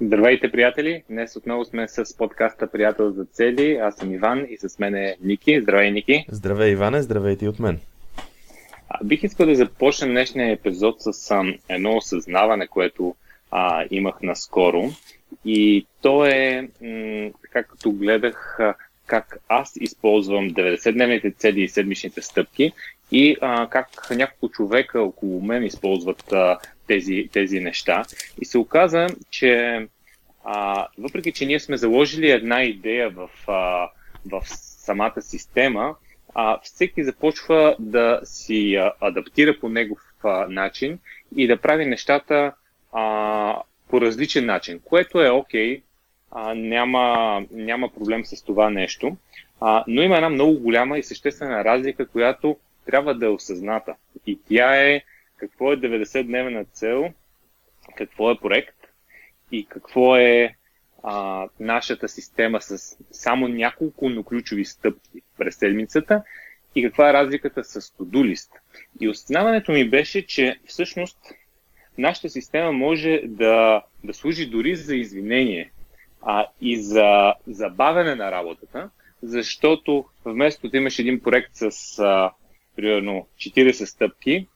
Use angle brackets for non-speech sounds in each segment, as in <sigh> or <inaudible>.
Здравейте, приятели! Днес отново сме с подкаста Приятел за цели. Аз съм Иван и с мен е Ники. Здравей, Ники! Здравей, Иване! Здравейте и от мен! А, бих искал да започнем днешния епизод с а, едно осъзнаване, което а, имах наскоро. И то е, м- така като гледах а, как аз използвам 90-дневните цели и седмичните стъпки и а, как няколко човека около мен използват а, тези, тези неща. И се оказа, че а, въпреки, че ние сме заложили една идея в, а, в самата система, а, всеки започва да си а, адаптира по негов а, начин и да прави нещата а, по различен начин, което е окей, okay, няма, няма проблем с това нещо, а, но има една много голяма и съществена разлика, която трябва да е осъзната. И тя е какво е 90-дневна цел, какво е проект и какво е а, нашата система с само няколко, но ключови стъпки през седмицата и каква е разликата с list. И осъзнаването ми беше, че всъщност нашата система може да, да служи дори за извинение а, и за забавяне на работата, защото вместо да имаш един проект с а, примерно 40 стъпки,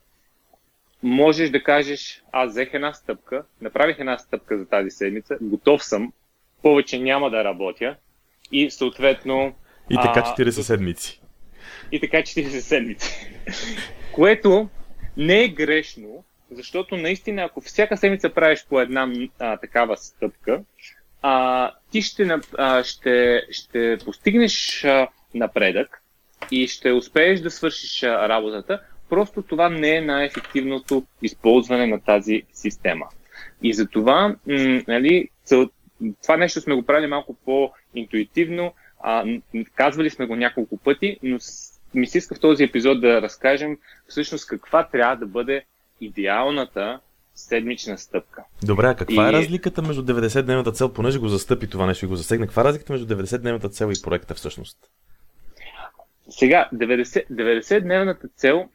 можеш да кажеш, аз взех една стъпка, направих една стъпка за тази седмица, готов съм, повече няма да работя и съответно... И така 40 а, седмици. И така 40 седмици. Което не е грешно, защото наистина, ако всяка седмица правиш по една а, такава стъпка, а, ти ще, а, ще, ще постигнеш а, напредък и ще успееш да свършиш работата, Просто това не е най-ефективното използване на тази система. И затова, нали, това нещо сме го правили малко по-интуитивно, а, казвали сме го няколко пъти, но ми се иска в този епизод да разкажем всъщност каква трябва да бъде идеалната седмична стъпка. Добре, каква е и... е разликата между 90-дневната цел, понеже го застъпи това нещо и го засегна, каква е разликата между 90-дневната цел и проекта всъщност? Сега, 90, 90-дневната цел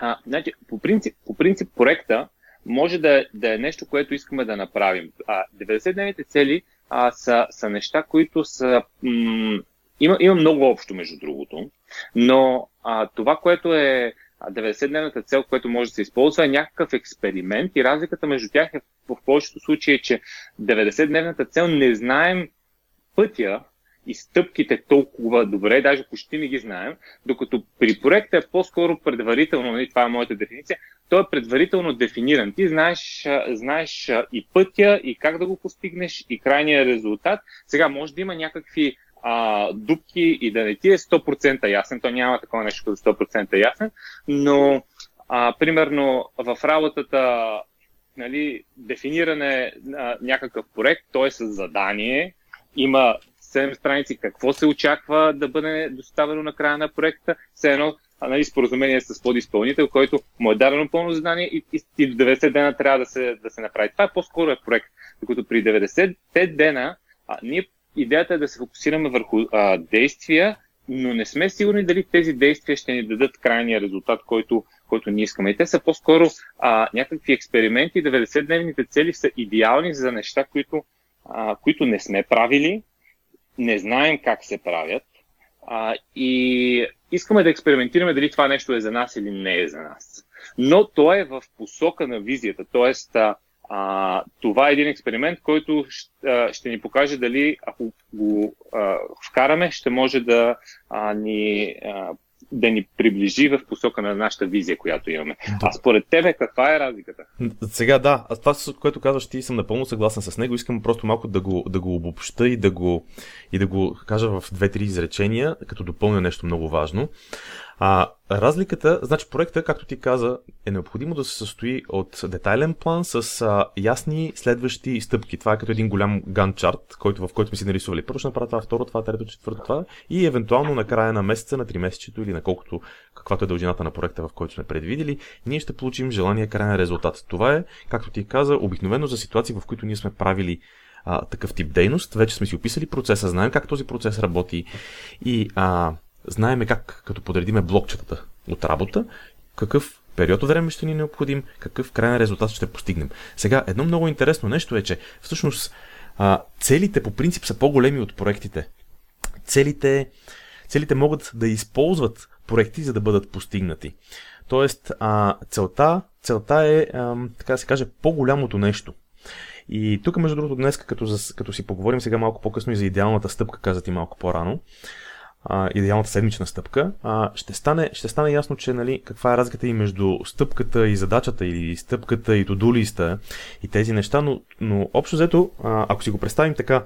а, значи, по, принцип, по принцип проекта може да, да е нещо, което искаме да направим. А, 90-дневните цели а, са, са неща, които са... М- има, има много общо, между другото, но а, това, което е 90-дневната цел, което може да се използва, е някакъв експеримент и разликата между тях е в повечето случаи, е, че 90-дневната цел не знаем пътя, и стъпките толкова добре, даже почти не ги знаем, докато при проекта е по-скоро предварително, нали, това е моята дефиниция, той е предварително дефиниран. Ти знаеш, знаеш и пътя, и как да го постигнеш, и крайния резултат. Сега може да има някакви а, дупки и да не ти е 100% ясен, то няма такова нещо като 100% ясен, но а, примерно в работата нали, дефиниране на някакъв проект, той е с задание, има 7 страници какво се очаква да бъде доставено на края на проекта, все едно нали, споразумение с подизпълнител, който му е дадено пълно задание и, и, и до 90 дена трябва да се, да се направи. Това е по-скоро е проект. Докато при 90 дена а, ние идеята е да се фокусираме върху а, действия, но не сме сигурни дали тези действия ще ни дадат крайния резултат, който, който ние искаме. И те са по-скоро а, някакви експерименти. 90-дневните цели са идеални за неща, които, а, които не сме правили, не знаем как се правят а, и искаме да експериментираме дали това нещо е за нас или не е за нас. Но то е в посока на визията, т.е. А, това е един експеримент, който ще, ще ни покаже дали ако го а, вкараме, ще може да а, ни а, да ни приближи в посока на нашата визия, която имаме. А според тебе каква е разликата? Сега да, аз това, което казваш ти, съм напълно съгласен с него. Искам просто малко да го, да го обобща и да го, и да го кажа в две-три изречения, като допълня нещо много важно. А, разликата, значи проекта, както ти каза, е необходимо да се състои от детайлен план с а, ясни следващи стъпки. Това е като един голям ган чарт, който, в който сме си нарисували. Първо ще направя това, второ това, трето, четвърто това и евентуално на края на месеца, на три месечето или на колкото, каквато е дължината на проекта, в който сме предвидели, ние ще получим желания крайен резултат. Това е, както ти каза, обикновено за ситуации, в които ние сме правили а, такъв тип дейност. Вече сме си описали процеса, знаем как този процес работи и а, знаеме как, като подредиме блокчетата от работа, какъв период от време ще ни е необходим, какъв крайен резултат ще постигнем. Сега, едно много интересно нещо е, че всъщност целите по принцип са по-големи от проектите. Целите, целите могат да използват проекти, за да бъдат постигнати. Тоест, целта, целта е, така да се каже, по-голямото нещо. И тук, между другото, днес, като, като си поговорим сега малко по-късно и за идеалната стъпка, каза ти малко по-рано, а, идеалната седмична стъпка, а, ще, стане, ще стане ясно, че нали, каква е разликата и между стъпката и задачата, или стъпката и тодулиста и тези неща, но, но общо взето, а, ако си го представим така,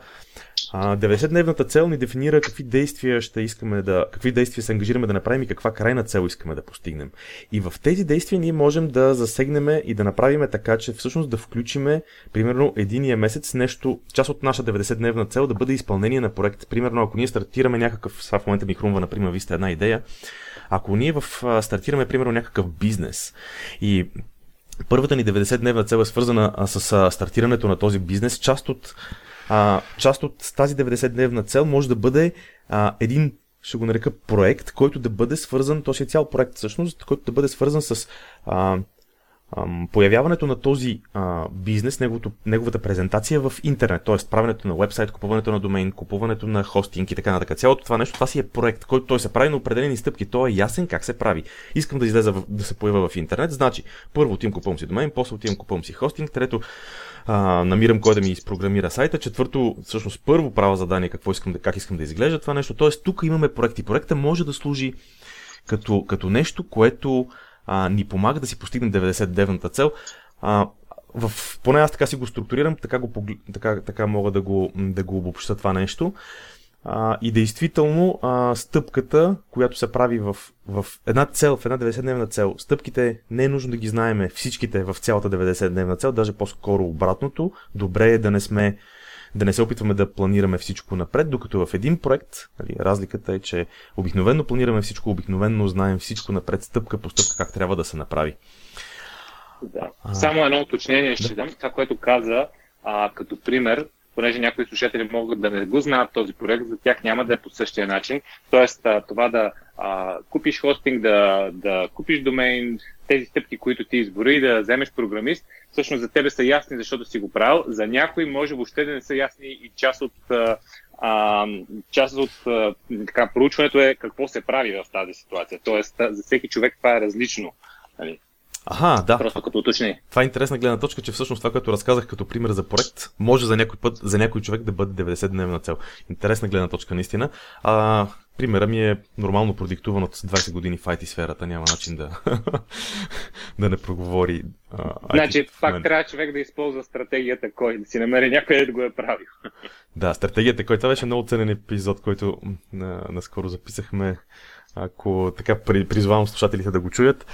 90-дневната цел ни дефинира какви действия ще искаме да, какви действия се ангажираме да направим и каква крайна цел искаме да постигнем. И в тези действия ние можем да засегнем и да направим така, че всъщност да включиме, примерно, единия месец нещо, част от наша 90-дневна цел да бъде изпълнение на проект. Примерно, ако ние стартираме някакъв, в момента ми хрумва, например, ви сте една идея, ако ние в, стартираме, примерно, някакъв бизнес и първата ни 90-дневна цел е свързана с стартирането на този бизнес, част от а, част от тази 90-дневна цел може да бъде а, един ще го нарека проект, който да бъде свързан, то си е цял проект всъщност, който да бъде свързан с а, появяването на този а, бизнес, неговото, неговата презентация в интернет, т.е. правенето на вебсайт, купуването на домен, купуването на хостинг и така нататък. Цялото това нещо, това си е проект, който той се прави на определени стъпки. То е ясен как се прави. Искам да излеза да се появя в интернет, значи първо отивам купувам си домен, после отивам купувам си хостинг, трето а, намирам кой да ми изпрограмира сайта. Четвърто, всъщност първо правя задание какво искам да, как искам да изглежда това нещо. Тоест тук имаме проект и проекта може да служи като, като нещо, което а, ни помага да си постигнем 99-та цел. А, в, поне аз така си го структурирам, така, го, така, така мога да го, да го обобща това нещо. А, и действително а, стъпката, която се прави в, в една цел, в една 90-дневна цел, стъпките не е нужно да ги знаеме всичките в цялата 90-дневна цел, даже по-скоро обратното. Добре е да не сме да не се опитваме да планираме всичко напред, докато в един проект, нали, разликата е, че обикновено планираме всичко, обикновено знаем всичко напред, стъпка по стъпка как трябва да се направи. Да. Само едно уточнение ще да. дам. Това, което каза, а, като пример, понеже някои слушатели могат да не го знаят този проект, за тях няма да е по същия начин. Тоест, това да а, купиш хостинг, да, да купиш домейн, тези стъпки, които ти избори, да вземеш програмист, всъщност за тебе са ясни, защото си го правил. За някои може въобще да не са ясни и част от, а, част от а, така, проучването е какво се прави в тази ситуация. Тоест, за всеки човек това е различно. Нали? Аха, да. Просто като уточни. Това е интересна гледна точка, че всъщност това, което разказах като пример за проект, може за някой път, за някой човек да бъде 90-дневна цел. Интересна гледна точка, наистина. А, примера ми е нормално продиктуван от 20 години в IT сферата, няма начин да, <laughs> да не проговори. А, значи, пак трябва човек да използва стратегията кой, да си намери някой да го е правил. <laughs> да, стратегията кой. Това беше много ценен епизод, който на, наскоро записахме. Ако така призвавам слушателите да го чуят.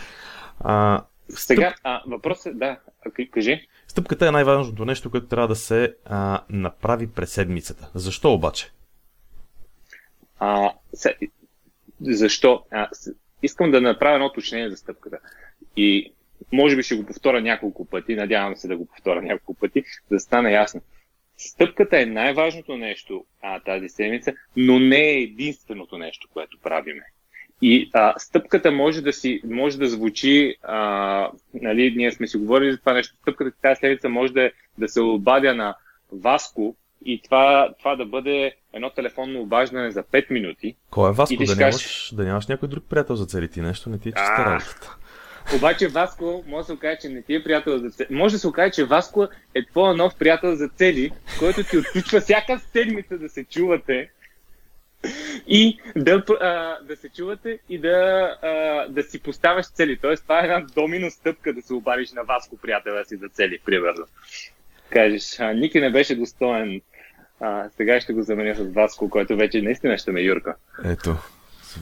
А, сега, а, въпросът е, да, кажи. Стъпката е най-важното нещо, което трябва да се а, направи през седмицата. Защо обаче? А, се, защо? А, с, искам да направя едно уточнение за стъпката. И може би ще го повторя няколко пъти, надявам се да го повторя няколко пъти, за да стане ясно. Стъпката е най-важното нещо а, тази седмица, но не е единственото нещо, което правиме. И а, стъпката може да, си, може да звучи, а, нали, ние сме си говорили за това нещо, стъпката тази седмица може да, да се обадя на Васко и това, това да бъде едно телефонно обаждане за 5 минути. Кой е Васко? Да, да, нямаш, кажеш... да нямаш някой друг приятел за целите нещо, не ти е чиста работата. Обаче Васко може да се окаже, че не ти е приятел за цели. Може да се окаже, че Васко е твоя нов приятел за цели, който ти отключва всяка седмица да се чувате и да, а, да се чувате и да, а, да си поставяш цели. Тоест, това е една домино стъпка да се обадиш на Васко, приятеля си за цели, примерно. Кажеш, а, Ники не беше достоен, а, сега ще го заменя с Васко, който вече наистина ще ме юрка. Ето,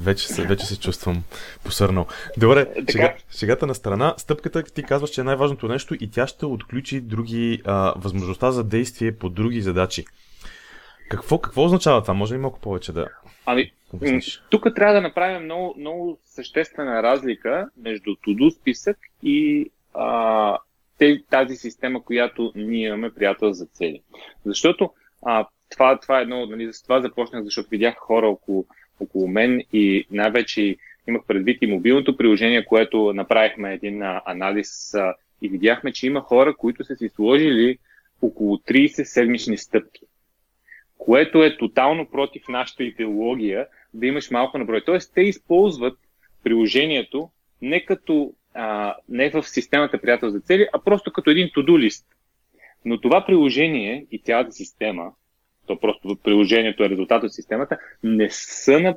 вече се, вече се чувствам посърнал. Добре, сега, шегата на страна. Стъпката ти казваш, че е най-важното нещо и тя ще отключи други а, възможността за действие по други задачи. Какво, какво означава това? Може ли малко повече да. Ами, тук трябва да направим много, много съществена разлика между to списък и а, тази система, която ние имаме приятел за цели. Защото а, това, това е едно, нали, за това започнах, защото видях хора около, около мен и най-вече имах предвид и мобилното приложение, което направихме един анализ и видяхме, че има хора, които са си сложили около 30 седмични стъпки, което е тотално против нашата идеология да имаш малко наброй. Тоест, те използват приложението не като а, не в системата приятел за цели, а просто като един to-do лист. Но това приложение и цялата система, то просто приложението е резултат от системата, не са, на,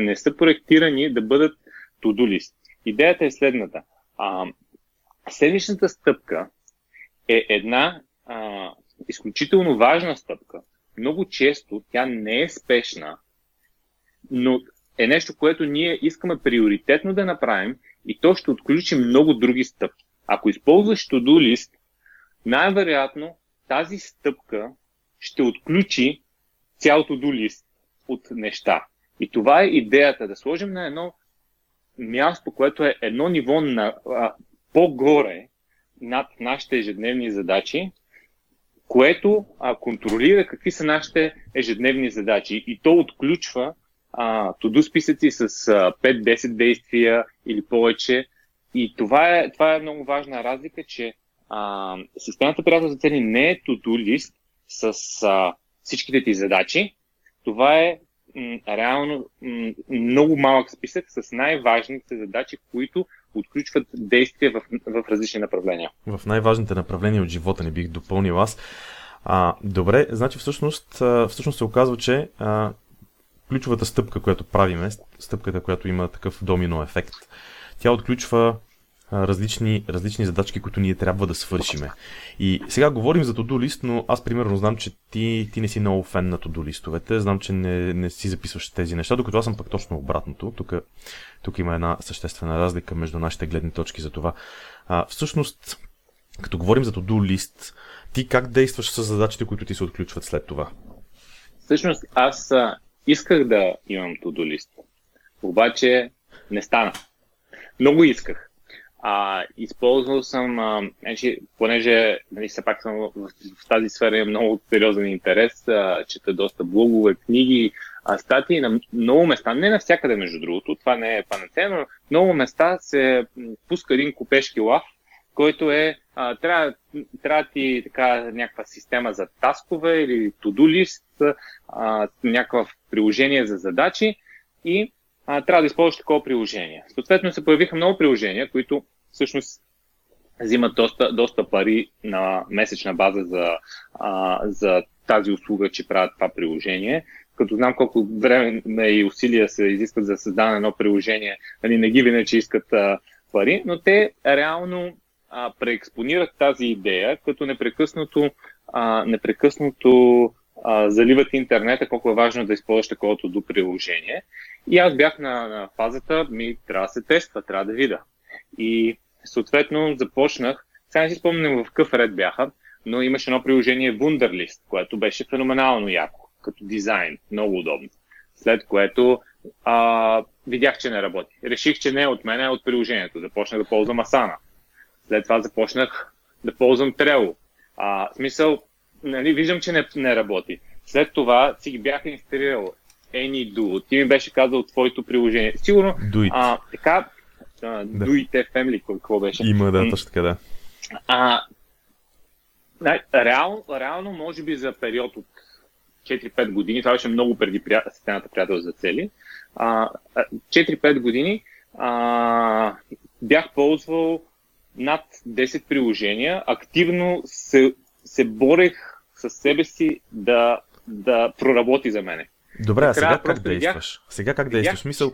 не са проектирани да бъдат to-do лист. Идеята е следната. А, седмичната стъпка е една а, изключително важна стъпка. Много често тя не е спешна, но е нещо, което ние искаме приоритетно да направим и то ще отключи много други стъпки. Ако използваш to-do list, най-вероятно тази стъпка ще отключи цялото do list от неща. И това е идеята, да сложим на едно място, което е едно ниво на, а, по-горе над нашите ежедневни задачи, което а, контролира какви са нашите ежедневни задачи. И то отключва туду списъци с 5-10 действия или повече. И това е, това е много важна разлика, че а, системата приятел за цели не е to-do лист с а, всичките ти задачи. Това е реално много малък списък с най-важните задачи, които отключват действия в, в различни направления. В най-важните направления от живота не бих допълнил аз. А, добре, значи всъщност, всъщност се оказва, че а, ключовата стъпка, която правиме, стъпката, която има такъв домино ефект, тя отключва различни, различни задачки, които ние трябва да свършиме. И сега говорим за to лист, но аз примерно знам, че ти, ти не си много фен на to листовете. Знам, че не, не си записваш тези неща, докато аз съм пък точно обратното. Тук, тук има една съществена разлика между нашите гледни точки за това. А, всъщност, като говорим за to лист, ти как действаш с задачите, които ти се отключват след това? Всъщност, аз исках да имам to лист. Обаче не стана. Много исках. А, използвал съм, а, значи, понеже нали, все пак съм в, в, тази сфера имам много сериозен интерес, а, чета доста блогове, книги, а, статии на много места, не навсякъде между другото, това не е панацея, но много места се пуска един купешки лав, който е, а, трябва, трябва ти така някаква система за таскове или to-do лист, някакво приложение за задачи и а, трябва да използваш такова приложение. Съответно се появиха много приложения, които всъщност взимат доста, доста пари на месечна база за, а, за тази услуга, че правят това приложение. Като знам колко време и усилия се изискват за създаване на едно приложение, нали, не ги винаги искат а, пари, но те реално а, преекспонират тази идея, като непрекъснато, а, непрекъснато а, заливат интернета, колко е важно да използваш таковато до приложение. И аз бях на, на фазата, ми трябва да се тества, трябва да видя. И съответно започнах, сега не си спомням в какъв ред бяха, но имаше едно приложение Wunderlist, което беше феноменално яко, като дизайн, много удобно. След което а, видях, че не работи. Реших, че не е от мен, а е от приложението. Започнах да ползвам Asana. След това започнах да ползвам Trello. А, в смисъл, нали, виждам, че не, не работи. След това си ги бях инсталирал AnyDo. Ти ми беше казал твоето приложение. Сигурно. А, така, а, да. It Family, какво беше? Има, да, точно така, да. А, реално, реално, може би за период от 4-5 години, това беше много преди системата приятел за цели, а, 4-5 години а, бях ползвал над 10 приложения, активно се, се борех със себе си да, да проработи за мене. Добре, а сега как действаш? Сега как действаш? Мисъл,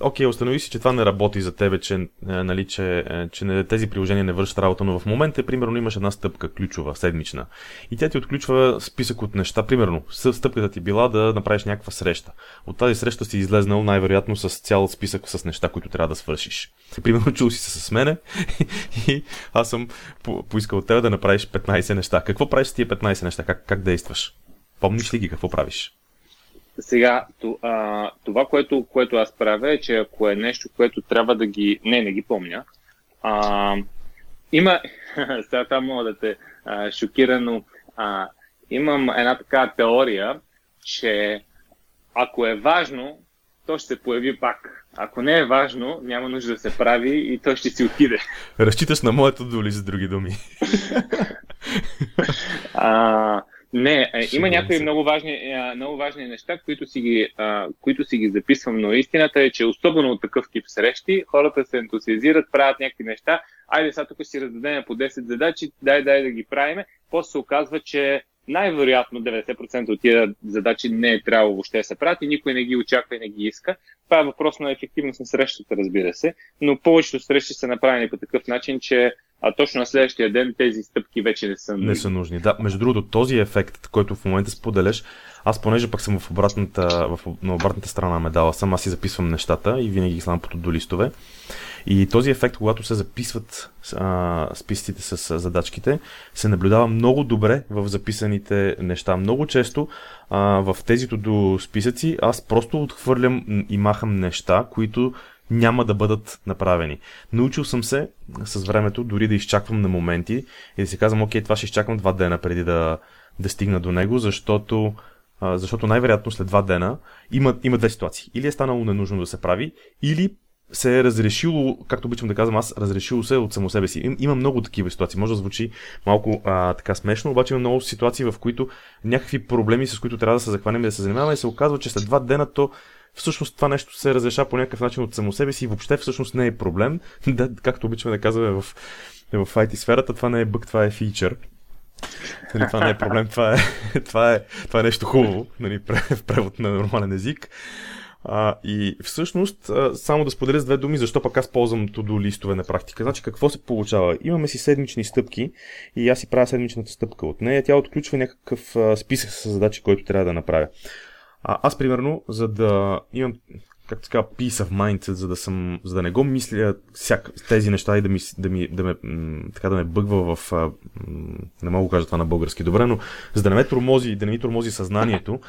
окей, установи си, че това не работи за тебе, че, нали, че, че не, тези приложения не вършат работа, но в момента, примерно, имаш една стъпка, ключова, седмична. И тя ти отключва списък от неща. Примерно, стъпката ти била да направиш някаква среща. От тази среща си излезнал най-вероятно с цял списък с неща, които трябва да свършиш. Примерно, чул си се с мене <laughs> и аз съм по- поискал от теб да направиш 15 неща. Какво правиш с тия 15 неща? Как, как действаш? Помниш ли ги какво правиш? Сега, това, което, което аз правя е, че ако е нещо, което трябва да ги... Не, не ги помня. А, има... <laughs> Сега това мога да те а, шокира, но а, имам една така теория, че ако е важно, то ще се появи пак. Ако не е важно, няма нужда да се прави и той ще си отиде. Разчиташ на моето доли, за други думи. <laughs> а, не, е, има някои много важни, е, много важни неща, които си, ги, а, които си ги записвам, но истината е, че особено от такъв тип срещи, хората се ентусиазират, правят някакви неща, айде сега тук си раздадем по 10 задачи, дай, дай да ги правиме, после се оказва, че най-вероятно 90% от тия задачи не е трябвало въобще да се правят и никой не ги очаква и не ги иска. Това е въпрос на ефективност на срещата, разбира се, но повечето срещи са направени по такъв начин, че а точно на следващия ден тези стъпки вече не са нужни. Не са нужни. Да, между другото, този ефект, който в момента споделяш, аз понеже пък съм в обратната, в, на обратната страна на медала, съм аз си записвам нещата и винаги ги слагам по до листове. И този ефект, когато се записват а, списъците с задачките, се наблюдава много добре в записаните неща. Много често а, в тези до списъци аз просто отхвърлям и махам неща, които няма да бъдат направени. Научил съм се с времето дори да изчаквам на моменти и да си казвам, окей, това ще изчаквам два дена преди да, да стигна до него, защото защото най-вероятно след два дена има, има две ситуации. Или е станало ненужно да се прави, или се е разрешило, както обичам да казвам аз, разрешило се от само себе си. Им, има много такива ситуации. Може да звучи малко а, така смешно, обаче има много ситуации, в които някакви проблеми, с които трябва да се захванем и да се занимаваме, и се оказва, че след два дена то всъщност това нещо се разреша по някакъв начин от само себе си и въобще всъщност не е проблем. <laughs> да, както обичаме да казваме в, в IT сферата, това не е бък, това е фичър. Нали, това не е проблем, това е, <laughs> това е, това е нещо хубаво, нали, в превод на нормален език. А, и всъщност, а, само да споделя с две думи, защо пък аз ползвам to листове на практика. Значи какво се получава? Имаме си седмични стъпки и аз си правя седмичната стъпка от нея. Тя отключва някакъв а, списък с задачи, който трябва да направя. А, аз, примерно, за да имам как така, peace of mind, за да, съм, за да не го мисля всяка, тези неща и да, ми, да, ми, да, ме, така да ме бъгва в... не мога да кажа това на български добре, но за да не ме тормози, да не ми тормози съзнанието,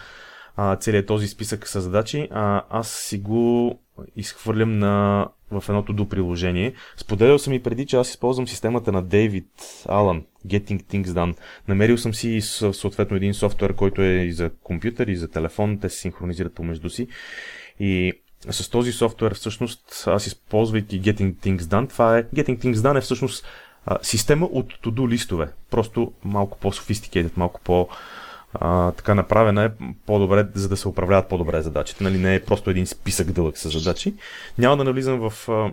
а, целият този списък с задачи, а, аз си го изхвърлям на, в едното до приложение. Споделял съм и преди, че аз използвам системата на Дейвид Алън, Getting Things Done. Намерил съм си съответно един софтуер, който е и за компютър, и за телефон, те се синхронизират помежду си. И с този софтуер всъщност аз използвайки Getting Things Done, това е Getting Things Done е всъщност система от to-do листове. Просто малко по-софистикейдед, малко по- а, така направена е по-добре, за да се управляват по-добре задачите. Нали, не е просто един списък дълъг с задачи. Няма да навлизам в а,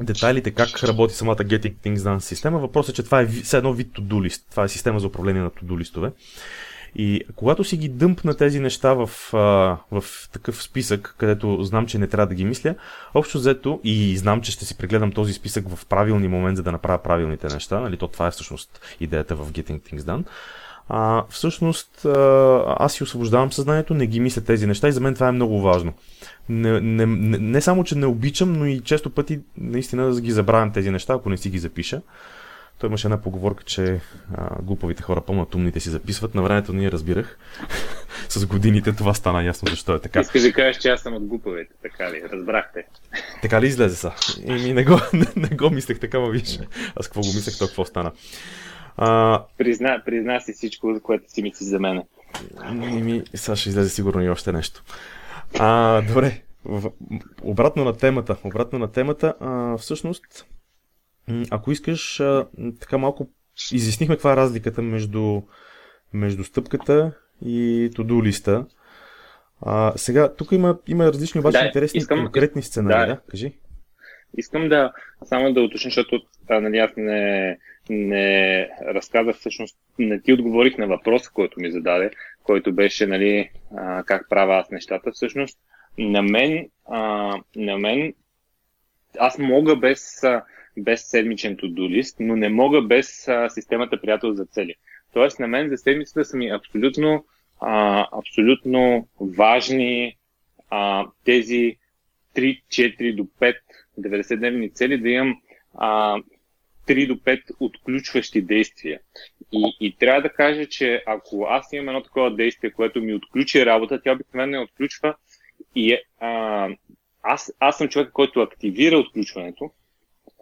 детайлите как работи самата Getting Things Done система. Въпросът е, че това е все едно вид to-do лист. Това е система за управление на to-do листове. И когато си ги дъмпна тези неща в, а, в такъв списък, където знам, че не трябва да ги мисля, общо взето и знам, че ще си прегледам този списък в правилни момент, за да направя правилните неща, нали, то това е всъщност идеята в Getting Things Done, а, всъщност а, аз си освобождавам съзнанието, не ги мисля тези неща и за мен това е много важно. Не, не, не, не само, че не обичам, но и често пъти наистина да ги забравям тези неща, ако не си ги запиша. Той имаше една поговорка, че а, глупавите хора помнят, умните си записват. На времето ние разбирах. <laughs> С годините това стана ясно защо е така. Искаш да кажеш, че аз съм от глупавите, така ли? Разбрахте. Така ли излезе са? И не го, <laughs> не, не го мислех така, ма виж. Аз какво го мислех, то какво стана. А... Призна, призна си всичко, което си мислиш за мен. Ми, сега ще излезе сигурно и още нещо. А, добре. Обратно на темата. Обратно на темата. А, всъщност, ако искаш, а, така малко изяснихме каква е разликата между, между стъпката и to листа. А, сега, тук има, има различни обаче да, интересни искам, конкретни сценарии. Да. да, кажи. Искам да само да уточня, защото нали, аз не, не разказах всъщност, не ти отговорих на въпроса, който ми зададе, който беше нали, а, как правя аз нещата. Всъщност, на мен, а, на мен аз мога без, без седмичен to но не мога без а, системата приятел за цели. Тоест, на мен за седмицата са ми абсолютно, а, абсолютно важни а, тези 3, 4 до 5 90-дневни цели да имам а, 3 до 5 отключващи действия. И, и трябва да кажа, че ако аз имам едно такова действие, което ми отключи работа, тя обикновено не отключва и е, а, аз, аз съм човек, който активира отключването,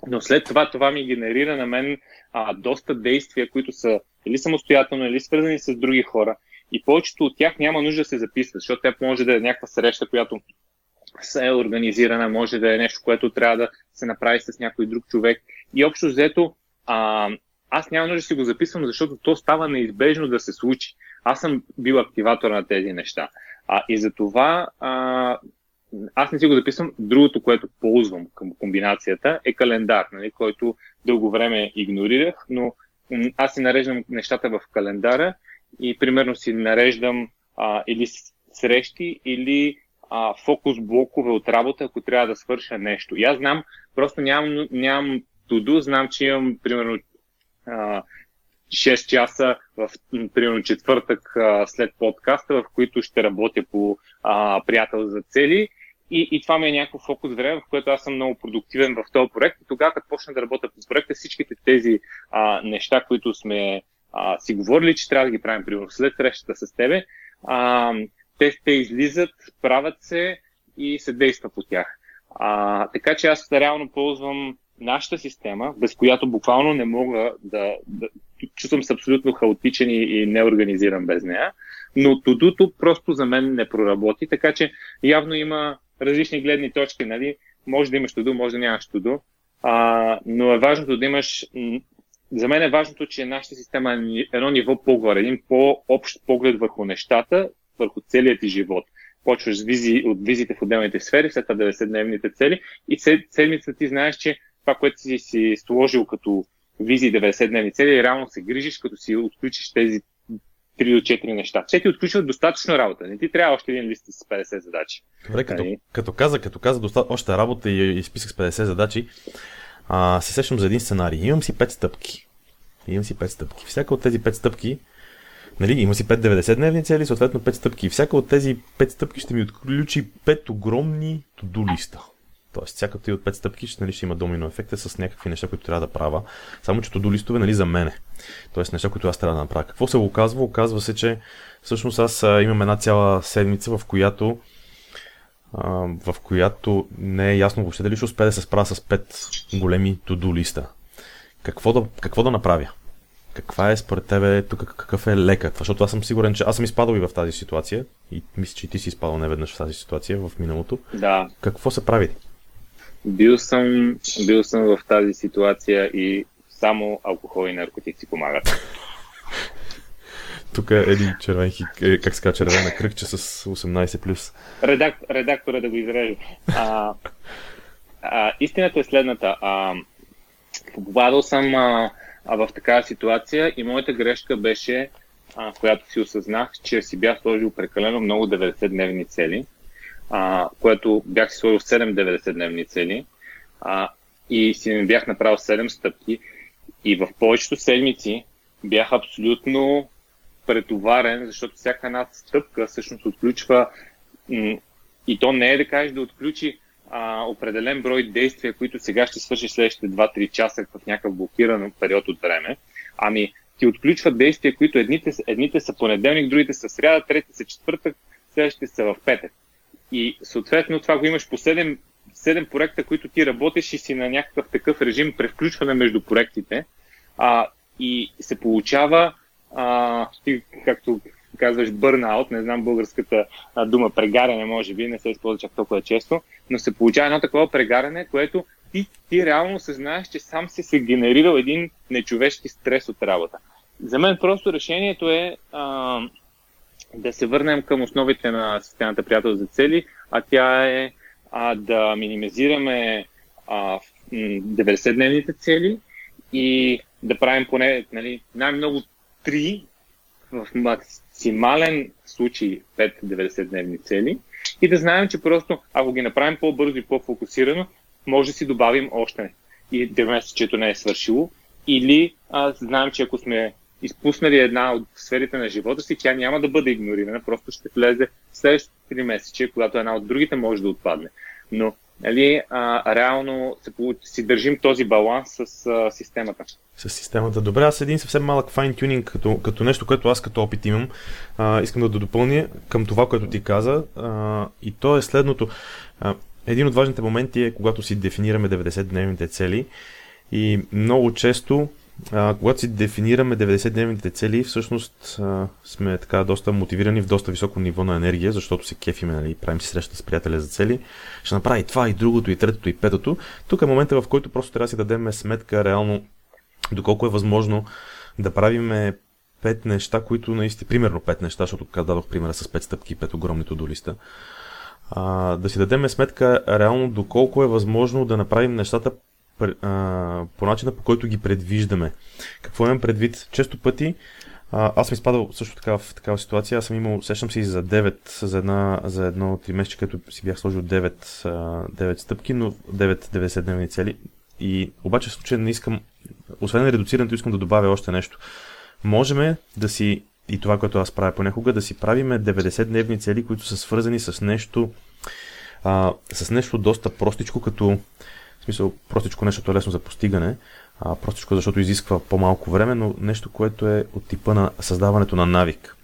но след това това ми генерира на мен а, доста действия, които са или самостоятелно, или свързани с други хора. И повечето от тях няма нужда да се записват, защото тя може да е някаква среща, която се е организирана, може да е нещо, което трябва да се направи с някой друг човек. И общо взето, а, аз няма нужда да си го записвам, защото то става неизбежно да се случи. Аз съм бил активатор на тези неща. А, и за това аз не си го записвам. Другото, което ползвам към комбинацията е календар, нали, който дълго време игнорирах, но аз си нареждам нещата в календара и примерно си нареждам а, или срещи, или а, фокус блокове от работа, ако трябва да свърша нещо. И аз знам, просто нямам, нямам туду, знам, че имам примерно а, 6 часа в, примерно, четвъртък а, след подкаста, в които ще работя по а, приятел за цели. И, и това ми е някакъв фокус време, в което аз съм много продуктивен в този проект. И тогава, като почна да работя по проекта, всичките тези а, неща, които сме а, си говорили, че трябва да ги правим примерно след срещата с тебе, а, те, те излизат, правят се и се действа по тях. А, така че аз реално ползвам нашата система, без която буквално не мога да, да чувствам се абсолютно хаотичен и, и неорганизиран без нея, но тудуто просто за мен не проработи, така че явно има различни гледни точки, нали? Може да имаш туду, може да нямаш туду, а, но е важното да имаш за мен е важното, че нашата система е едно ниво по-горе, един по-общ поглед върху нещата, върху целият ти живот. Почваш с визи, от визите в отделните сфери, след това 90-дневните цели и седмица ти знаеш, че това, което си си сложил като визи 90-дневни цели, реално се грижиш, като си отключиш тези 3 до 4 неща. Те ти отключват достатъчно работа. Не ти трябва още един лист с 50 задачи. Добре, като, нали? като каза, като каза доста, още работа и, и списък с 50 задачи, а, се сещам за един сценарий. Имам си 5 стъпки. Имам си 5 стъпки. Всяка от тези 5 стъпки, нали, има си 5 90-дневни цели, съответно 5 стъпки. Всяка от тези 5 стъпки ще ми отключи 5 огромни to-do листа. Тоест, всяка и от 5 стъпки ще, нали, ще има домино ефекта с някакви неща, които трябва да правя. Само, че to листове нали, за мене. Тоест, неща, които аз трябва да направя. Какво се оказва? Оказва се, че всъщност аз имам една цяла седмица, в която в която не е ясно въобще дали ще успея да се справя с 5 големи to листа. Какво да, какво да направя? Каква е според тебе тук какъв е лекът? Защото аз съм сигурен, че аз съм изпадал и в тази ситуация и мисля, че и ти си изпадал неведнъж в тази ситуация в миналото. Да. Какво се прави? Бил съм, бил съм в тази ситуация и само алкохол и наркотици помагат. Тук е един червен хик, е, как се казва, червена кръгче с 18+. плюс. Редак, редактора да го изрежа. А, а, истината е следната. А, попадал съм а, а, в такава ситуация и моята грешка беше, а, която си осъзнах, че си бях сложил прекалено много 90-дневни цели а, което бях си сложил 7 90-дневни цели а, и си не бях направил 7 стъпки и в повечето седмици бях абсолютно претоварен, защото всяка една стъпка всъщност отключва и то не е да кажеш да отключи а, определен брой действия, които сега ще свършиш следващите 2-3 часа в някакъв блокиран период от време, ами ти отключва действия, които едните, едните са понеделник, другите са сряда, трети са четвъртък, следващите са в петък. И съответно това го имаш по 7, 7 проекта, които ти работиш и си на някакъв такъв режим превключване между проектите. А, и се получава, а, ти, както казваш, бърнаут, не знам българската а, дума, прегаряне, може би, не се използва чак толкова често, но се получава едно такова прегаряне, което ти, ти реално съзнаеш, че сам си се генерирал един нечовешки стрес от работа. За мен просто решението е а, да се върнем към основите на системата приятел за цели, а тя е а, да минимизираме а, 90-дневните цели и да правим поне нали, най-много 3, в максимален случай 5 90-дневни цели и да знаем, че просто ако ги направим по-бързо и по-фокусирано, може да си добавим още и 9 месечето не е свършило. Или а, знаем, че ако сме изпуснали една от сферите на живота си, тя няма да бъде игнорирана, просто ще влезе в следващите 3 месече, когато една от другите може да отпадне. Но нали, а, реално се, си държим този баланс с а, системата. С системата. Добре, аз един съвсем малък файн-тюнинг, като, като нещо, което аз като опит имам, а, искам да допълня към това, което ти каза. А, и то е следното. А, един от важните моменти е, когато си дефинираме 90-дневните цели и много често а, когато си дефинираме 90-дневните цели, всъщност а, сме така доста мотивирани в доста високо ниво на енергия, защото се кефиме, нали, правим си среща с приятеля за цели. Ще направи това и другото, и третото, и петото. Тук е момента, в който просто трябва да си дадем сметка реално доколко е възможно да правиме пет неща, които наистина, примерно пет неща, защото дадох примера с пет стъпки и пет огромни тодолиста, а, да си дадем сметка реално доколко е възможно да направим нещата по начина по който ги предвиждаме. Какво имам предвид? Често пъти аз съм изпадал също така в такава ситуация. Аз съм имал, сещам си за 9, за, една, за едно 3 месеца, като си бях сложил 9, 9 стъпки, но 9 90-дневни цели. И обаче в случая не искам, освен редуцирането, искам да добавя още нещо. Можем да си, и това, което аз правя понякога, да си правиме 90-дневни цели, които са свързани с нещо, а, с нещо доста простичко, като в смисъл, простичко нещо е лесно за постигане, а, простичко защото изисква по-малко време, но нещо, което е от типа на създаването на навик.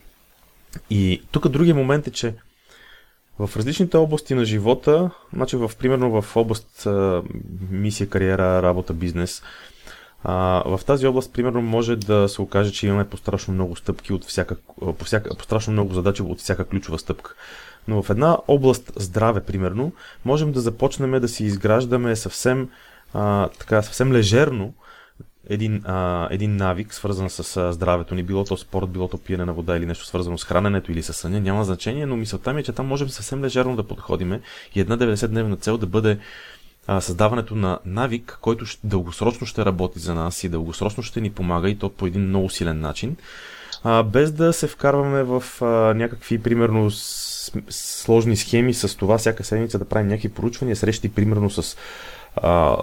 И тук другия момент е, че в различните области на живота, значи в, примерно в област а, мисия, кариера, работа, бизнес, а, в тази област, примерно, може да се окаже, че имаме по-страшно много стъпки от всяка, по, всяка, по страшно много задачи от всяка ключова стъпка. Но в една област здраве, примерно, можем да започнем да си изграждаме съвсем, а, така, съвсем лежерно един, а, един навик, свързан с здравето ни, било то спорт, било то пиене на вода или нещо свързано с храненето или с съня, няма значение, но мисълта ми е, че там можем съвсем лежерно да подходиме и една 90-дневна цел да бъде а, създаването на навик, който дългосрочно ще работи за нас и дългосрочно ще ни помага и то по един много силен начин, а, без да се вкарваме в а, някакви, примерно, сложни схеми с това всяка седмица да правим някакви проучвания, срещи примерно с а,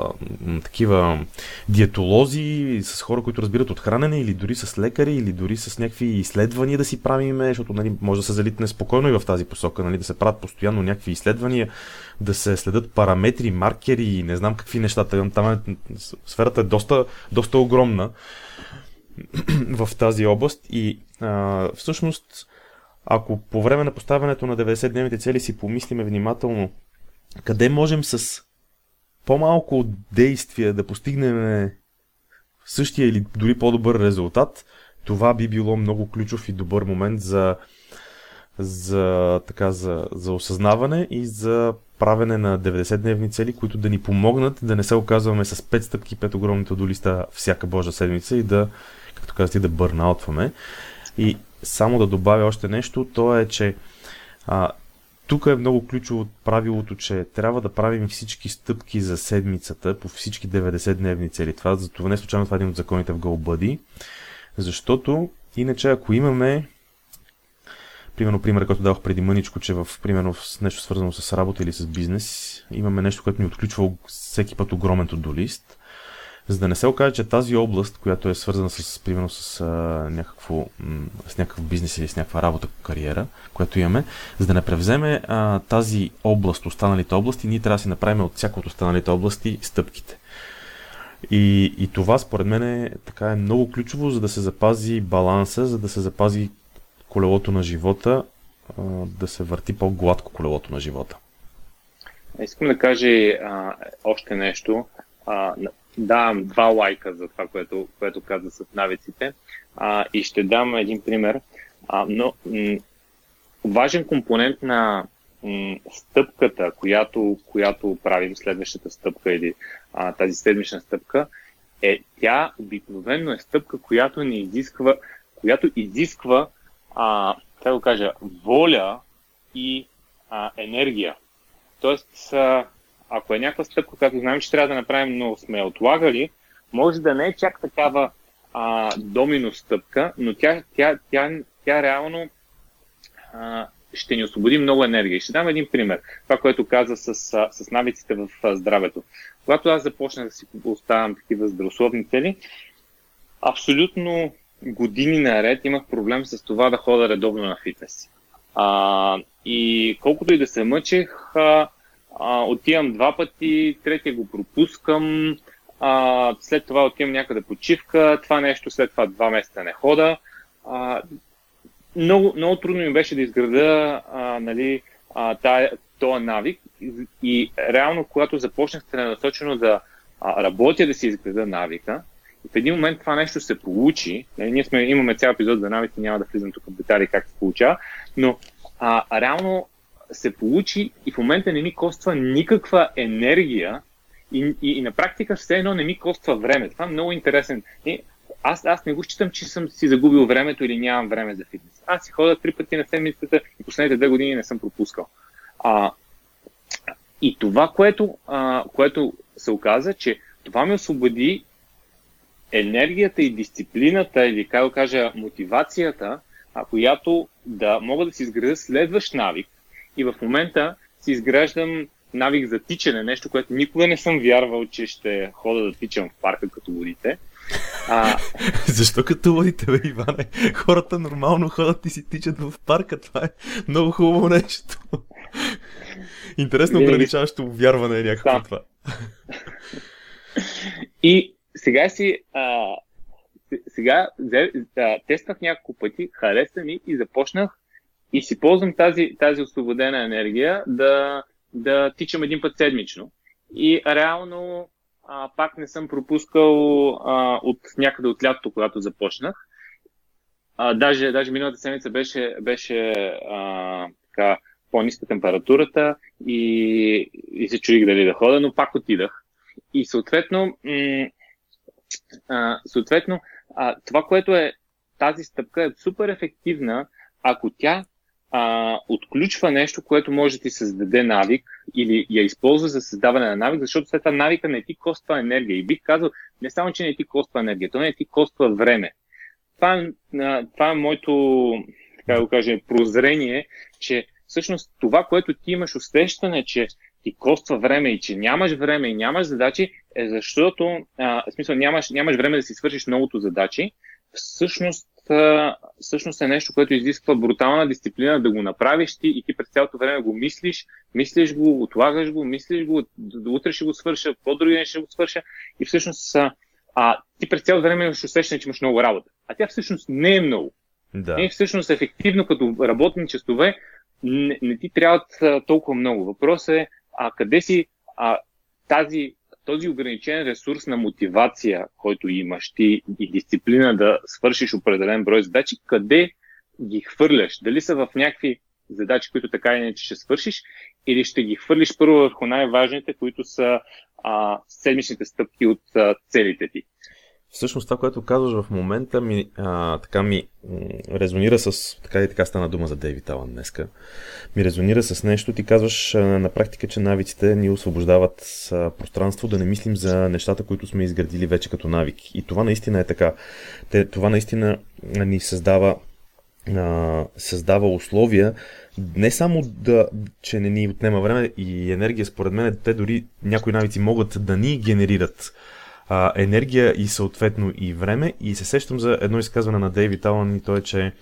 такива диетолози, с хора, които разбират от хранене, или дори с лекари, или дори с някакви изследвания да си правиме, защото нали, може да се залитне спокойно и в тази посока, нали, да се правят постоянно някакви изследвания, да се следят параметри, маркери и не знам какви неща. Там е, сферата е доста, доста огромна <clears throat> в тази област и а, всъщност ако по време на поставянето на 90-дневните цели си помислиме внимателно къде можем с по-малко действия да постигнем същия или дори по-добър резултат, това би било много ключов и добър момент за, за, така, за, за осъзнаване и за правене на 90-дневни цели, които да ни помогнат да не се оказваме с 5 стъпки, 5 огромните до листа всяка божа седмица и да, както казах, да бърнаутваме. И само да добавя още нещо, то е, че а, тук е много ключово правилото, че трябва да правим всички стъпки за седмицата по всички 90-дневни цели. Това, за това не случайно това е един от законите в GoBuddy, защото иначе ако имаме примерно пример, който дадох преди мъничко, че в примерно с нещо свързано с работа или с бизнес, имаме нещо, което ни отключва всеки път огромен до лист за да не се окаже, че тази област, която е свързана с, примерно, с, а, някакво, с някакъв бизнес или с някаква работа, кариера, която имаме, за да не превземе а, тази област, останалите области, ние трябва да си направим от всяко от останалите области стъпките. И, и това, според мен, е, така е много ключово, за да се запази баланса, за да се запази колелото на живота, а, да се върти по-гладко колелото на живота. Искам да кажа а, още нещо. А, давам два лайка за това, което, което каза с навиците. А, и ще дам един пример. А, но м- важен компонент на м- стъпката, която, която правим, следващата стъпка или а, тази седмична стъпка, е тя обикновено е стъпка, която не изисква, която изисква, а, как да кажа, воля и а, енергия. Тоест, ако е някаква стъпка, която знаем, че трябва да направим, но сме отлагали, може да не е чак такава а, домино стъпка, но тя, тя, тя, тя реално а, ще ни освободи много енергия. Ще дам един пример. Това, което каза с, с навиците в здравето. Когато аз започнах да си оставям такива здравословни цели, абсолютно години наред имах проблем с това да хода редовно на фитнес. А, и колкото и да се мъчех, а, а, отивам два пъти, третия го пропускам, а, след това отивам някъде почивка, това нещо след това два месеца не хода. А, много, много трудно ми беше да изграда а, нали, а, тая, този навик и, и реално, когато започнах целенасочено да а, работя да си изграда навика в един момент това нещо се получи, нали, ние сме, имаме цял епизод за навици, няма да влизам тук в детали как се получава, но а, реално се получи и в момента не ми коства никаква енергия и, и, и на практика все едно не ми коства време. Това е много интересен. И, аз, аз не го считам, че съм си загубил времето или нямам време за фитнес. Аз си ходя три пъти на седмицата и последните две години не съм пропускал. А, и това, което, а, което се оказа, че това ми освободи енергията и дисциплината, или как да кажа, мотивацията, а, която да мога да си изградя следващ навик. И в момента си изграждам навик за тичане, нещо, което никога не съм вярвал, че ще хода да тичам в парка като водите. А... <laughs> Защо като водите, бе, Иване? Хората нормално ходят и си тичат в парка. Това е много хубаво нещо. <laughs> Интересно Винаги... ограничаващо вярване е някакво да. това. И сега си а, сега а, тествах няколко пъти, хареса ми и започнах и си ползвам тази, тази освободена енергия да, да тичам един път седмично. И реално а, пак не съм пропускал а, от някъде от лятото, когато започнах. А, даже, даже миналата седмица беше, беше а, така, по-ниска температурата и, и се чудих дали да хода, но пак отидах. И съответно, м- а, съответно а, това, което е тази стъпка е супер ефективна, ако тя а, отключва нещо, което може да ти създаде навик или я използва за създаване на навик, защото след това навика не ти коства енергия. И бих казал, не само, че не ти коства енергия, то не ти коства време. Това е, това е моето, така да кажа, прозрение, че всъщност това, което ти имаш усещане, че ти коства време и че нямаш време и нямаш задачи, е защото, а, в смисъл, нямаш, нямаш време да си свършиш многото задачи, всъщност, а, всъщност е нещо, което изисква брутална дисциплина да го направиш ти и ти през цялото време го мислиш, мислиш го, отлагаш го, мислиш го, утре ще го свърша, по-други ден ще го свърша и всъщност а, а, ти през цялото време имаш усещане, че имаш много работа. А тя всъщност не е много. Да. Не е всъщност ефективно като работни часове, не, не ти трябват толкова много. Въпросът е а къде си а, тази, този ограничен ресурс на мотивация, който имаш ти и дисциплина да свършиш определен брой задачи, къде ги хвърляш? Дали са в някакви задачи, които така иначе ще свършиш, или ще ги хвърлиш първо върху най-важните, които са а, седмичните стъпки от а, целите ти. Всъщност това, което казваш в момента, ми, а, така ми резонира с, така и така стана дума за Дейвид Алан днеска, ми резонира с нещо, ти казваш а, на практика, че навиците ни освобождават а, пространство да не мислим за нещата, които сме изградили вече като навик. И това наистина е така. Те, това наистина ни създава а, създава условия не само да, че не ни отнема време и енергия, според мен, те дори някои навици могат да ни генерират а, енергия и съответно и време. И се сещам за едно изказване на Дейвид Алън и то е, че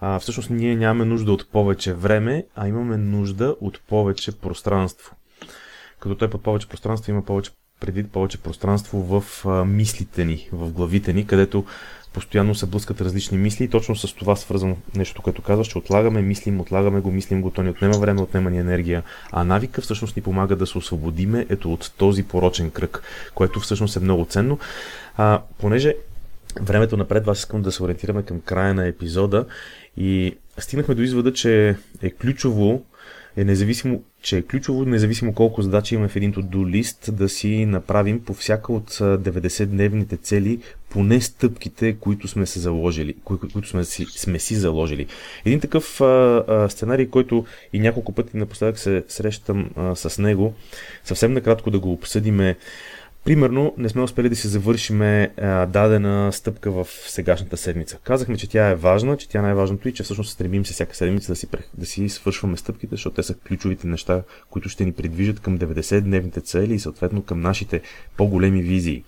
а, всъщност ние нямаме нужда от повече време, а имаме нужда от повече пространство. Като той под повече пространство има повече преди повече пространство в а, мислите ни, в главите ни, където постоянно се блъскат различни мисли и точно с това свързвам нещо, което казваш, че отлагаме, мислим, отлагаме го, мислим го, то ни отнема време, отнема ни енергия, а навика всъщност ни помага да се освободиме ето от този порочен кръг, което всъщност е много ценно. А, понеже времето напред, аз искам да се ориентираме към края на епизода и стигнахме до извода, че е ключово е независимо, че е ключово, независимо колко задачи имаме в един to-do лист, да си направим по всяка от 90-дневните цели поне стъпките, които сме се заложили, кои, които сме си, сме си заложили. Един такъв а, а, сценарий, който и няколко пъти напоследък се срещам а, с него, съвсем накратко да го обсъдиме. Примерно, не сме успели да си завършиме а, дадена стъпка в сегашната седмица. Казахме, че тя е важна, че тя е най-важното и че всъщност стремим се всяка седмица да си, да си свършваме стъпките, защото те са ключовите неща, които ще ни придвижат към 90-дневните цели и съответно към нашите по-големи визии.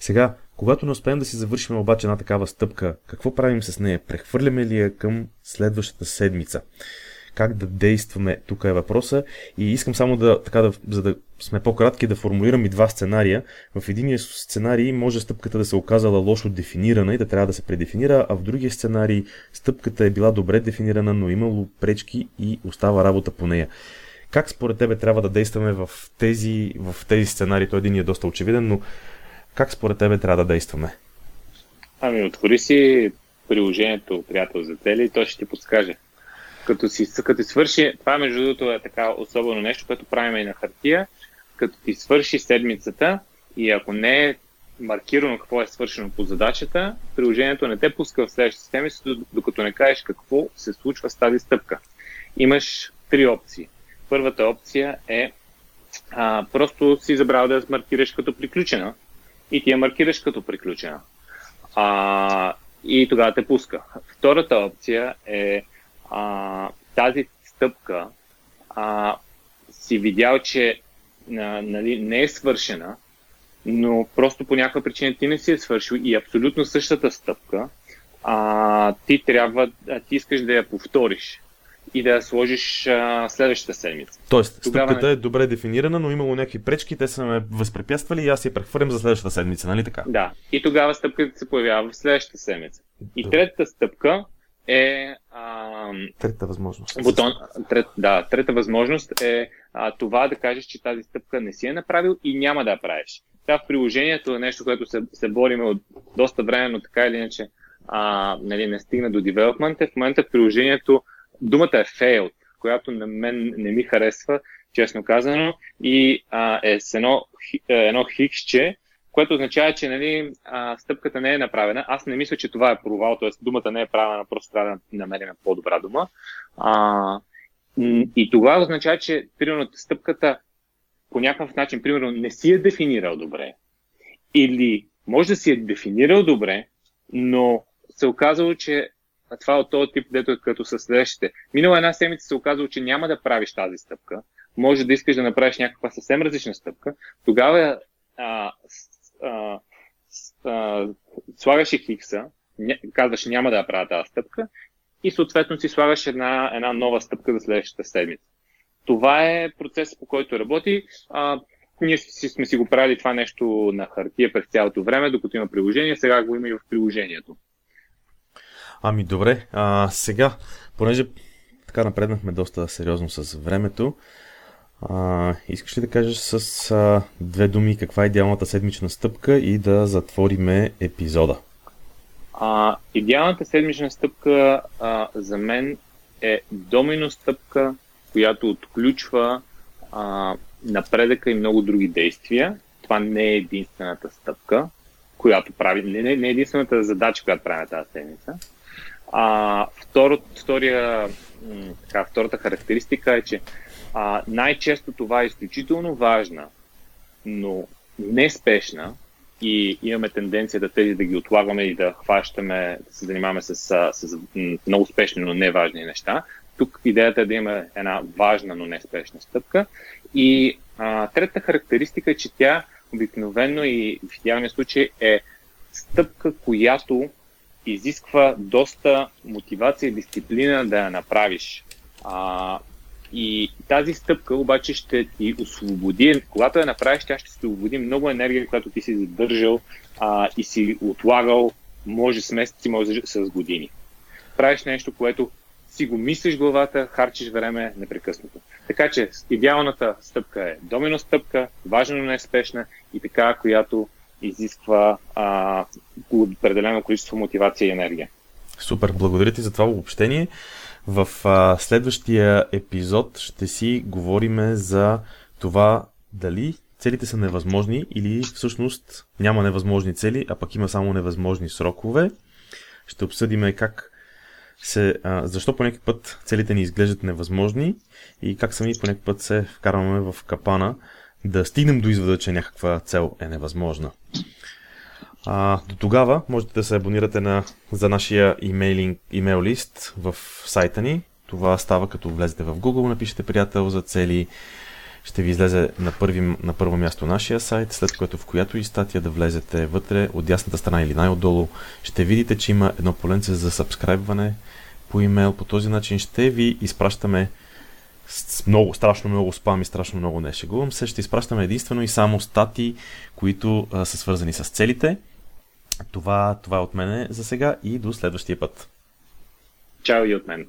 Сега, когато не успеем да си завършим обаче една такава стъпка, какво правим с нея? Прехвърляме ли я към следващата седмица? Как да действаме? Тук е въпроса. И искам само да, така да, за да сме по-кратки, да формулирам и два сценария. В единия сценарий може стъпката да се оказала лошо дефинирана и да трябва да се предефинира, а в другия сценарий стъпката е била добре дефинирана, но имало пречки и остава работа по нея. Как според тебе трябва да действаме в тези, в тези сценарии? Той един е доста очевиден, но Как според тебе трябва да действаме? Ами, отвори си приложението Приятел за цели и то ще ти подскаже. Като си, като свърши, това между другото е така особено нещо, което правим и на хартия, като ти свърши седмицата и ако не е маркирано какво е свършено по задачата, приложението не те пуска в следващата седмица, докато не кажеш какво се случва с тази стъпка. Имаш три опции. Първата опция е а, просто си забрал да я маркираш като приключена и ти я маркираш като приключена. А, и тогава те пуска. Втората опция е а, тази стъпка а, си видял, че а, нали, не е свършена, но просто по някаква причина ти не си е свършил и абсолютно същата стъпка, а, ти трябва, а, ти искаш да я повториш и да я сложиш а, следващата седмица. Тоест, Тогава стъпката не... е добре дефинирана, но имало някакви пречки, те са ме възпрепятствали и аз я прехвърлям за следващата седмица, нали така? Да. И тогава стъпката се появява в следващата седмица. И Добре. третата стъпка е... А, трета възможност. Бутон, трет, да, трета възможност е а, това да кажеш, че тази стъпка не си е направил и няма да я правиш. Това в приложението е нещо, което се, се бориме от доста време, но така или иначе а, нали, не стигна до development. Е, в момента в приложението думата е failed, която на мен не ми харесва, честно казано, и а, е с едно, е, едно хиксче, което означава, че нали, стъпката не е направена. Аз не мисля, че това е провал, т.е. думата не е правена, просто трябва да намерим по-добра дума. А, и това означава, че примерно стъпката по някакъв начин, примерно, не си е дефинирал добре. Или може да си е дефинирал добре, но се оказало, че това е от този тип, дето е като със следващите. Минала една седмица се оказало, че няма да правиш тази стъпка. Може да искаш да направиш някаква съвсем различна стъпка. Тогава а, а, а, слагаше хикса, казваше няма да я правя тази стъпка и съответно си слагаш една, една нова стъпка за следващата седмица. Това е процесът, по който работи. А, ние си, сме си го правили това нещо на хартия през цялото време, докато има приложение, сега го има и в приложението. Ами добре, а, сега, понеже така напреднахме доста сериозно с времето, а, искаш ли да кажеш с а, две думи каква е идеалната седмична стъпка и да затвориме епизода? А, идеалната седмична стъпка а, за мен е домино стъпка, която отключва а, напредъка и много други действия. Това не е единствената стъпка, която прави, не, не е единствената задача, която правим тази седмица. А, второ, втория, така, втората характеристика е, че а, най-често това е изключително важна, но не спешна и имаме тенденция да тези да ги отлагаме и да хващаме, да се занимаваме с, с, много спешни, но не важни неща. Тук идеята е да има една важна, но не спешна стъпка. И а, третата характеристика е, че тя обикновено и в идеалния случай е стъпка, която изисква доста мотивация и дисциплина да я направиш. А, и тази стъпка обаче ще ти освободи, когато я направиш, тя ще освободи много енергия, която ти си задържал а, и си отлагал, може с месеци, може с години. Правиш нещо, което си го мислиш главата, харчиш време непрекъснато. Така че идеалната стъпка е домино стъпка, важно, но не е спешна и така, която изисква а, определено количество мотивация и енергия. Супер, благодаря ти за това обобщение. В а, следващия епизод ще си говорим за това дали целите са невъзможни или всъщност няма невъзможни цели, а пък има само невъзможни срокове. Ще обсъдим как се, а, защо по някакъв път целите ни изглеждат невъзможни и как сами по някакъв път се вкарваме в капана да стигнем до извода, че някаква цел е невъзможна. А, до тогава можете да се абонирате на, за нашия имейлинг, имейл лист в сайта ни. Това става като влезете в Google, напишете приятел за цели. Ще ви излезе на, първи, на първо място нашия сайт, след което в която и статия да влезете вътре, от дясната страна или най-отдолу, ще видите, че има едно поленце за сабскрайбване по имейл. По този начин ще ви изпращаме с много, страшно много спам и страшно много не шегувам се. Ще изпращаме единствено и само стати, които а, са свързани с целите. Това, това е от мене за сега и до следващия път. Чао и от мен.